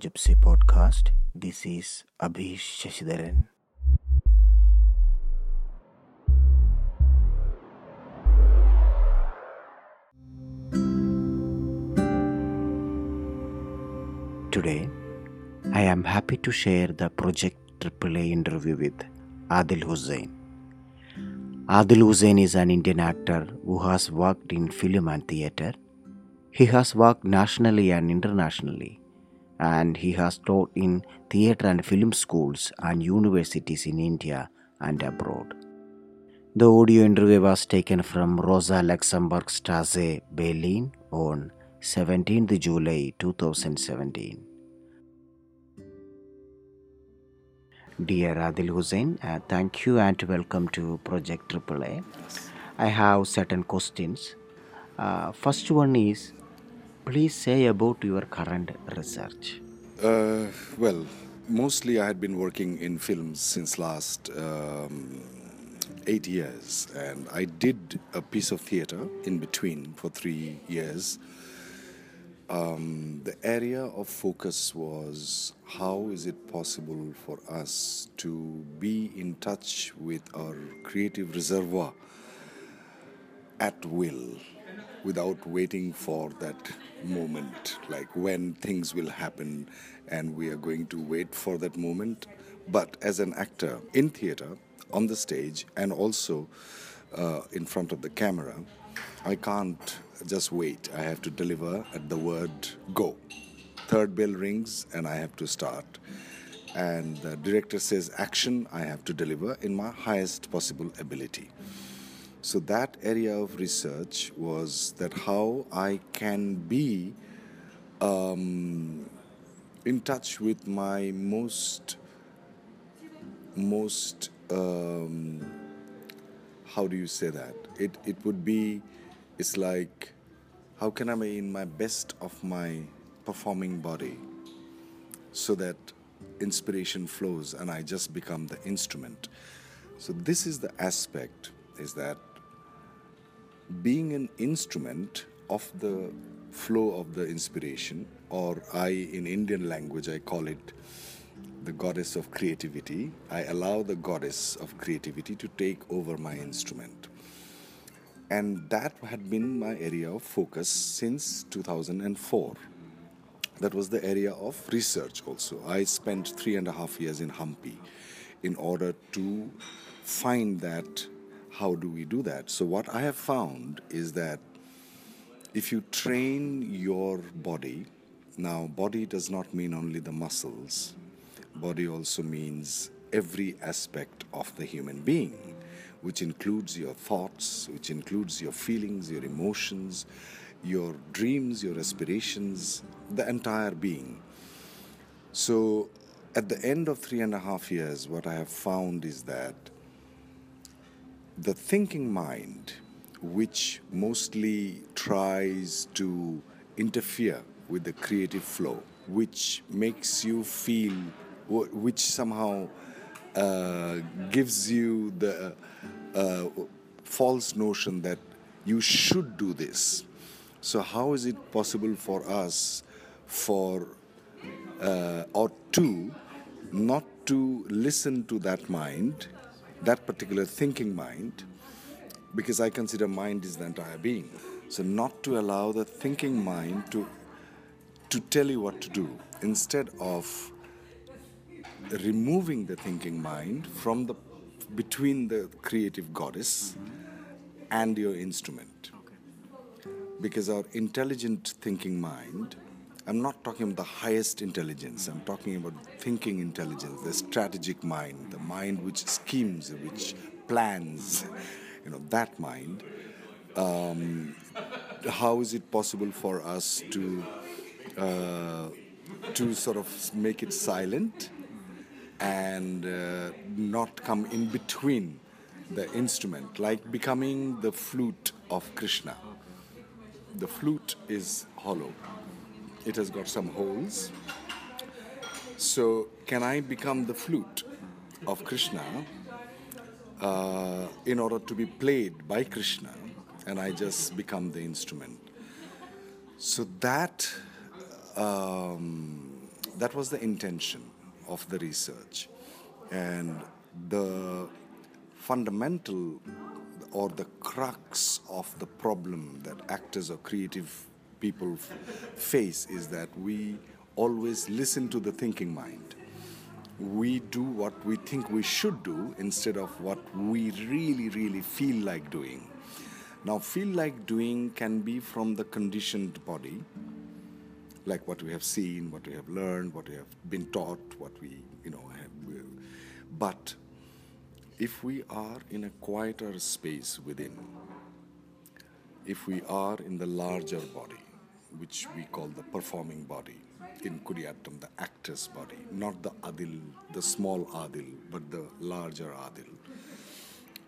Gypsy podcast. This is Abhish Shashidharan. Today, I am happy to share the Project AAA interview with Adil Hussain. Adil Hussain is an Indian actor who has worked in film and theatre. He has worked nationally and internationally, and he has taught in theatre and film schools and universities in India and abroad. The audio interview was taken from Rosa Luxemburg Strasse, Berlin on 17th July 2017. Dear Adil Hussain, uh, thank you and welcome to Project AAA. I have certain questions. Uh, first one is please say about your current research. Uh, well, mostly I had been working in films since last um, eight years, and I did a piece of theatre in between for three years. Um, the area of focus was how is it possible for us to be in touch with our creative reservoir at will without waiting for that moment, like when things will happen and we are going to wait for that moment. But as an actor in theatre, on the stage, and also uh, in front of the camera, I can't just wait. I have to deliver at the word go. Third bell rings and I have to start. And the director says action, I have to deliver in my highest possible ability. So that area of research was that how I can be um, in touch with my most most um, how do you say that? It it would be it's like how can I be in my best of my performing body so that inspiration flows and I just become the instrument. So this is the aspect is that being an instrument of the flow of the inspiration, or I, in Indian language, I call it the goddess of creativity. I allow the goddess of creativity to take over my instrument. And that had been my area of focus since 2004. That was the area of research also. I spent three and a half years in Hampi in order to find that how do we do that? So, what I have found is that if you train your body, now, body does not mean only the muscles, body also means every aspect of the human being, which includes your thoughts, which includes your feelings, your emotions, your dreams, your aspirations, the entire being. So, at the end of three and a half years, what I have found is that the thinking mind, which mostly tries to interfere with the creative flow, which makes you feel, which somehow uh, gives you the uh, false notion that you should do this. So, how is it possible for us, for uh, or to, not to listen to that mind that particular thinking mind because I consider mind is the entire being. So not to allow the thinking mind to to tell you what to do instead of removing the thinking mind from the between the creative goddess and your instrument. Because our intelligent thinking mind I'm not talking about the highest intelligence. I'm talking about thinking intelligence, the strategic mind, the mind which schemes, which plans, you know, that mind. Um, how is it possible for us to uh, to sort of make it silent and uh, not come in between the instrument, like becoming the flute of Krishna? The flute is hollow it has got some holes. So, can I become the flute of Krishna uh, in order to be played by Krishna, and I just become the instrument? So, that um, that was the intention of the research, and the fundamental or the crux of the problem that actors or creative people face is that we always listen to the thinking mind. We do what we think we should do instead of what we really, really feel like doing. Now, feel like doing can be from the conditioned body, like what we have seen, what we have learned, what we have been taught, what we, you know, have. But if we are in a quieter space within, if we are in the larger body, which we call the performing body, in Kudiyattam, the actor's body, not the Adil, the small Adil, but the larger Adil.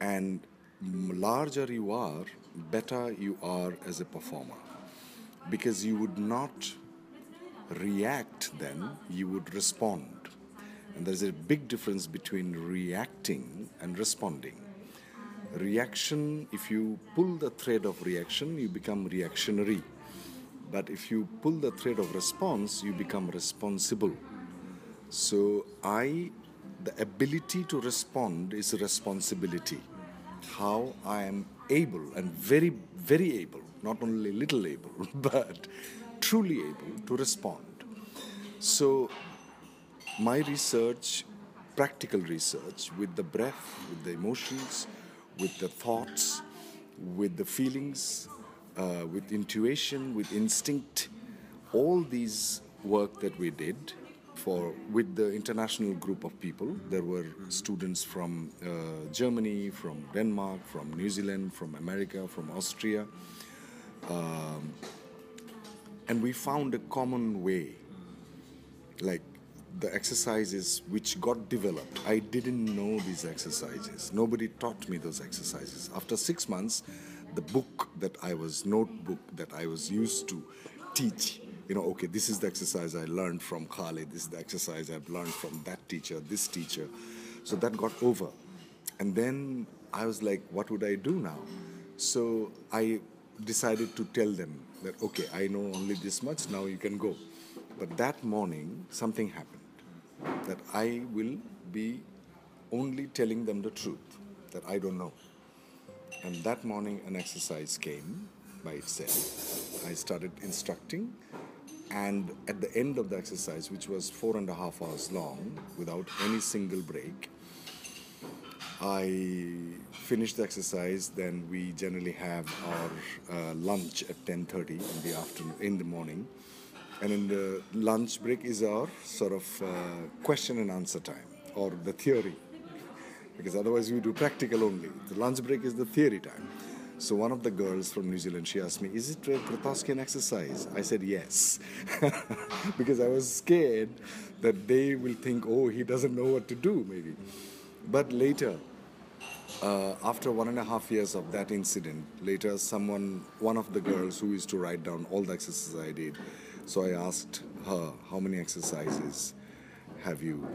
And larger you are, better you are as a performer. Because you would not react then, you would respond. And there's a big difference between reacting and responding. Reaction, if you pull the thread of reaction, you become reactionary. But if you pull the thread of response, you become responsible. So, I, the ability to respond is a responsibility. How I am able and very, very able, not only little able, but truly able to respond. So, my research, practical research, with the breath, with the emotions, with the thoughts, with the feelings, uh, with intuition, with instinct, all these work that we did for with the international group of people. There were students from uh, Germany, from Denmark, from New Zealand, from America, from Austria, um, and we found a common way. Like the exercises which got developed. I didn't know these exercises. Nobody taught me those exercises. After 6 months the book that i was notebook that i was used to teach. You know okay this is the exercise i learned from khalid this is the exercise i've learned from that teacher this teacher. So that got over. And then i was like what would i do now? So i decided to tell them that okay i know only this much now you can go. But that morning, something happened that I will be only telling them the truth that I don't know. And that morning, an exercise came by itself. I started instructing, and at the end of the exercise, which was four and a half hours long, without any single break, I finished the exercise. Then we generally have our uh, lunch at 10:30 in the afternoon, in the morning, and in the lunch break is our sort of uh, question and answer time or the theory, because otherwise we do practical only. The lunch break is the theory time. So one of the girls from New Zealand, she asked me, "Is it a Grotowskian exercise?" I said yes, because I was scared that they will think, "Oh, he doesn't know what to do," maybe. But later, uh, after one and a half years of that incident, later someone, one of the girls who used to write down all the exercises I did, so I asked her, "How many exercises have you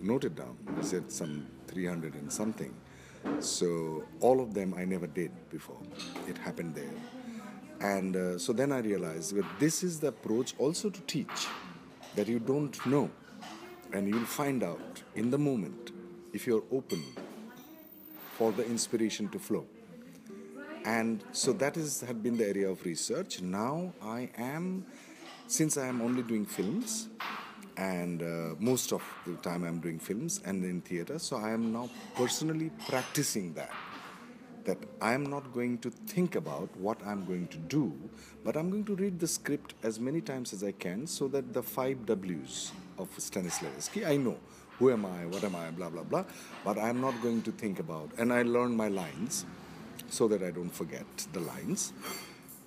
noted down?" She said some 300 and something. So all of them I never did before. It happened there, and uh, so then I realized that this is the approach also to teach, that you don't know, and you'll find out in the moment if you're open for the inspiration to flow. And so that is had been the area of research. Now I am, since I am only doing films, and uh, most of the time I'm doing films and in theater, so I am now personally practicing that. That I am not going to think about what I'm going to do, but I'm going to read the script as many times as I can so that the five W's of Stanislavski, I know who am I, what am I, blah, blah, blah, but I'm not going to think about. And I learn my lines so that I don't forget the lines.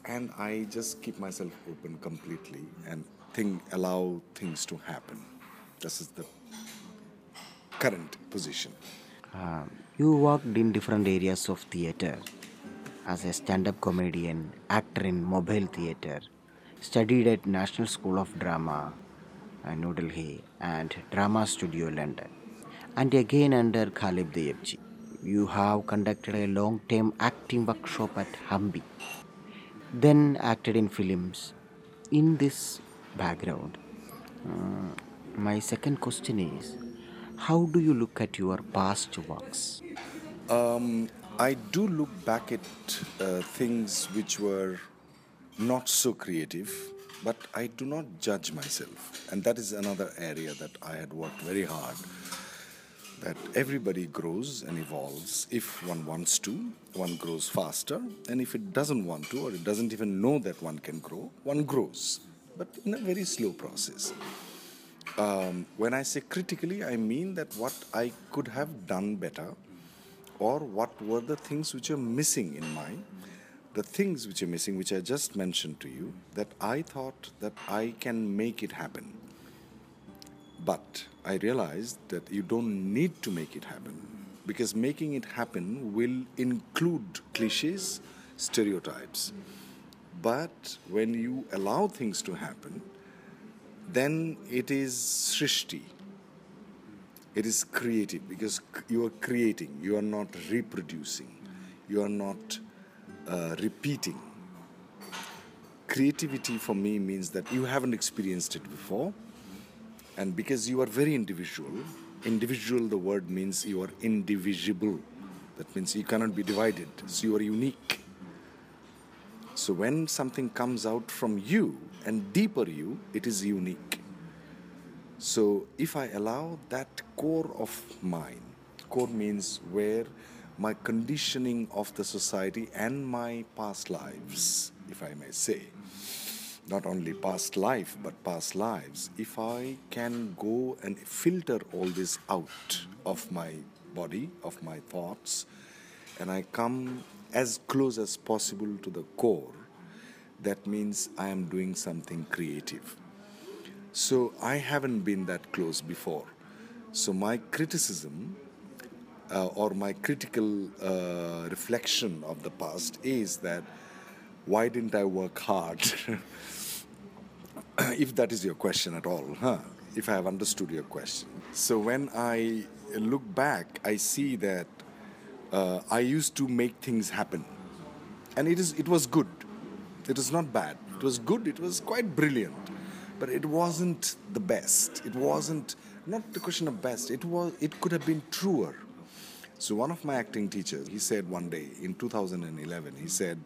And I just keep myself open completely and think, allow things to happen. This is the current position. Uh, you worked in different areas of theater as a stand-up comedian, actor in mobile theater, studied at National School of Drama, uh, New Delhi, and Drama Studio London, and again under Khalid Tyabji. You have conducted a long-term acting workshop at Hampi, then acted in films. In this background, My second question is How do you look at your past works? Um, I do look back at uh, things which were not so creative, but I do not judge myself. And that is another area that I had worked very hard. That everybody grows and evolves if one wants to, one grows faster, and if it doesn't want to, or it doesn't even know that one can grow, one grows, but in a very slow process. Um, when I say critically, I mean that what I could have done better or what were the things which are missing in mine the things which are missing which i just mentioned to you that i thought that i can make it happen but i realized that you don't need to make it happen because making it happen will include cliches stereotypes but when you allow things to happen then it is srishti. It is creative because you are creating you are not reproducing you are not uh, repeating. Creativity for me means that you haven't experienced it before. And because you are very individual individual the word means you are indivisible. That means you cannot be divided. So you are unique so when something comes out from you and deeper you it is unique. So if I allow that core of mine, core means where my conditioning of the society and my past lives, if I may say, not only past life but past lives, if I can go and filter all this out of my body, of my thoughts, and I come as close as possible to the core, that means I am doing something creative. So I haven't been that close before. So my criticism uh, or my critical uh, reflection of the past is that why didn't I work hard? if that is your question at all, huh? If I have understood your question. So when I look back, I see that uh, I used to make things happen, and it is it was good. It was not bad. It was good. It was quite brilliant but it wasn't the best. It wasn't not the question of best. It was it could have been truer. So one of my acting teachers, he said one day in 2011, he said,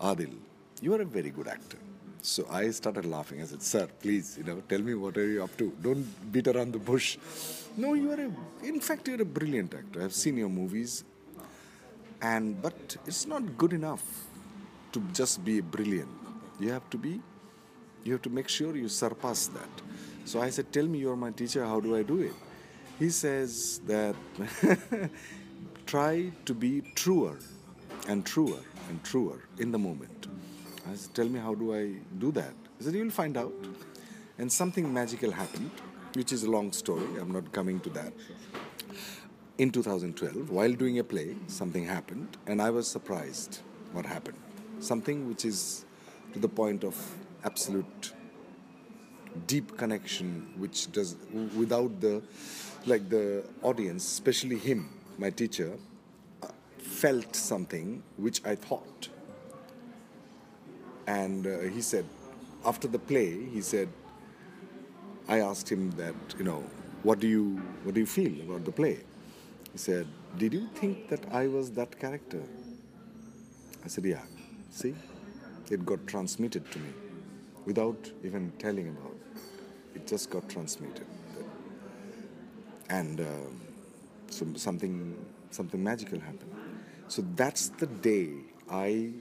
Adil, you are a very good actor. So I started laughing. I said, Sir, please, you know, tell me what are you up to? Don't beat around the bush. No, you are a in fact you're a brilliant actor. I've seen your movies. And but it's not good enough to just be brilliant. You have to be you have to make sure you surpass that. So I said, Tell me, you're my teacher, how do I do it? He says that try to be truer and truer and truer in the moment. I said, Tell me, how do I do that? He said, You'll find out. And something magical happened, which is a long story. I'm not coming to that. In 2012, while doing a play, something happened, and I was surprised what happened. Something which is to the point of absolute deep connection which does without the like the audience especially him my teacher uh, felt something which i thought and uh, he said after the play he said i asked him that you know what do you what do you feel about the play he said did you think that i was that character i said yeah see it got transmitted to me without even telling about it. It just got transmitted. And um, so something, something magical happened. So that's the day I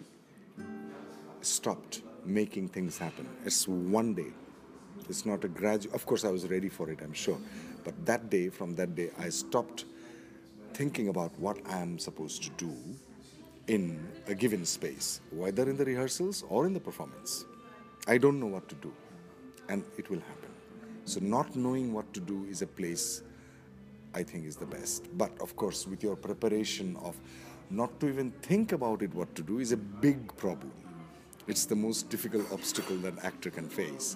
stopped making things happen. It's one day. It's not a gradual. Of course, I was ready for it, I'm sure. But that day, from that day, I stopped thinking about what I am supposed to do in a given space, whether in the rehearsals or in the performance. I don't know what to do, and it will happen. So, not knowing what to do is a place I think is the best. But of course, with your preparation of not to even think about it what to do is a big problem. It's the most difficult obstacle that actor can face.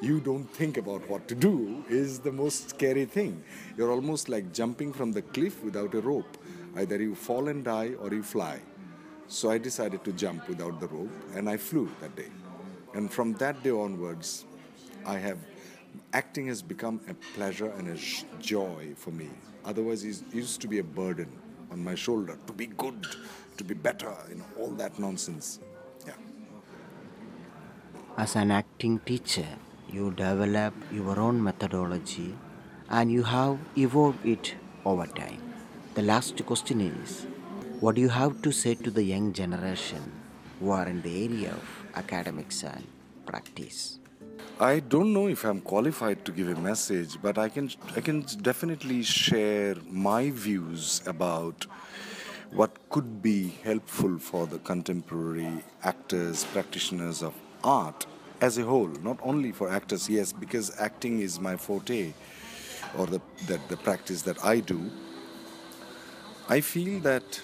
You don't think about what to do is the most scary thing. You're almost like jumping from the cliff without a rope. Either you fall and die or you fly. So I decided to jump without the rope and I flew that day. And from that day onwards, I have acting has become a pleasure and a joy for me. Otherwise, it used to be a burden on my shoulder to be good, to be better, you know, all that nonsense. Yeah. As an acting teacher, you develop your own methodology and you have evolved it over time. The last question is what do you have to say to the young generation who are in the area of academics and practice? I don't know if I'm qualified to give a message, but I can I can definitely share my views about what could be helpful for the contemporary actors, practitioners of art as a whole, not only for actors, yes, because acting is my forte or the that the practice that I do. I feel that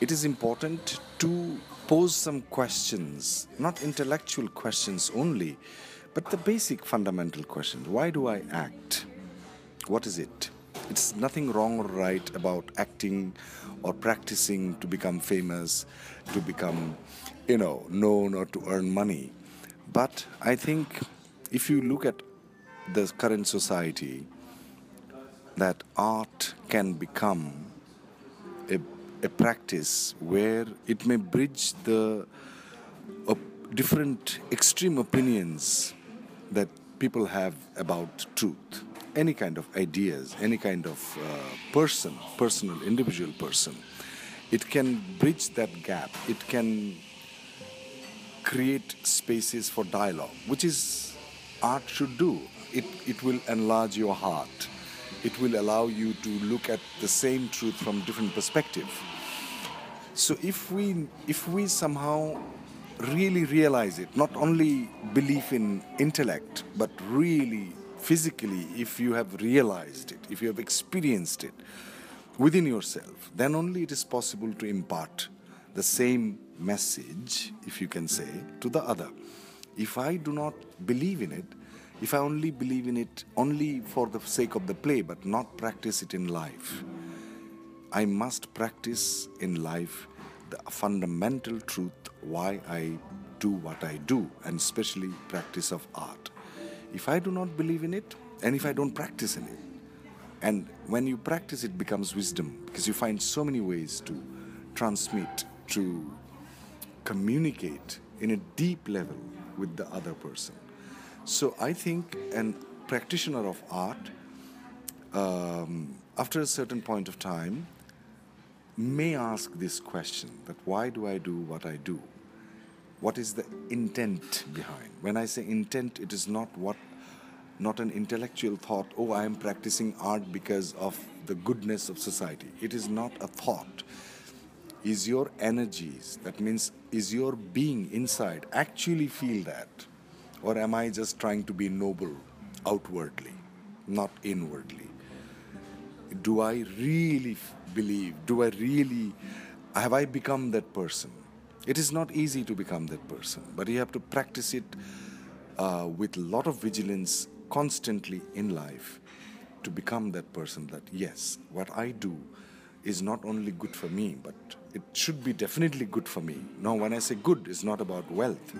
it is important to pose some questions, not intellectual questions only, but the basic fundamental questions. Why do I act? What is it? It's nothing wrong or right about acting or practicing to become famous, to become, you know, known or to earn money. But I think if you look at the current society, that art can become a, a practice where it may bridge the op- different extreme opinions that people have about truth any kind of ideas any kind of uh, person personal individual person it can bridge that gap it can create spaces for dialogue which is art should do. It, it will enlarge your heart. It will allow you to look at the same truth from different perspective. So if we if we somehow really realize it not only belief in intellect but really physically if you have realized it if you have experienced it within yourself then only it is possible to impart the same message if you can say to the other if i do not believe in it if I only believe in it only for the sake of the play but not practice it in life, I must practice in life the fundamental truth why I do what I do, and especially practice of art. If I do not believe in it, and if I don't practice in it, and when you practice, it becomes wisdom because you find so many ways to transmit, to communicate in a deep level with the other person. So I think a practitioner of art, um, after a certain point of time, may ask this question that why do I do what I do? What is the intent behind? When I say intent, it is not what not an intellectual thought, oh, I am practicing art because of the goodness of society. It is not a thought. Is your energies, that means, is your being inside actually feel that? Or am I just trying to be noble outwardly, not inwardly? Do I really believe? Do I really, have I become that person? It is not easy to become that person, but you have to practice it uh, with a lot of vigilance constantly in life to become that person that, yes, what I do is not only good for me, but it should be definitely good for me. Now, when I say good, it's not about wealth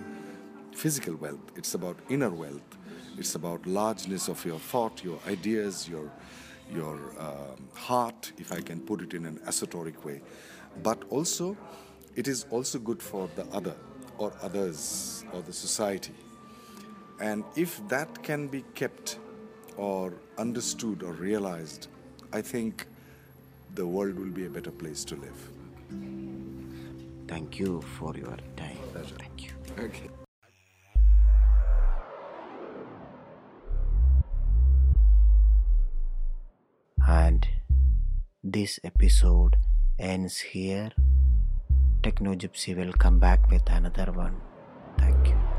physical wealth, it's about inner wealth, it's about largeness of your thought, your ideas, your, your um, heart, if I can put it in an esoteric way. But also, it is also good for the other or others or the society. And if that can be kept or understood or realized, I think the world will be a better place to live. Thank you for your time. Pleasure. Thank you. Okay. And this episode ends here. Techno Gypsy will come back with another one. Thank you.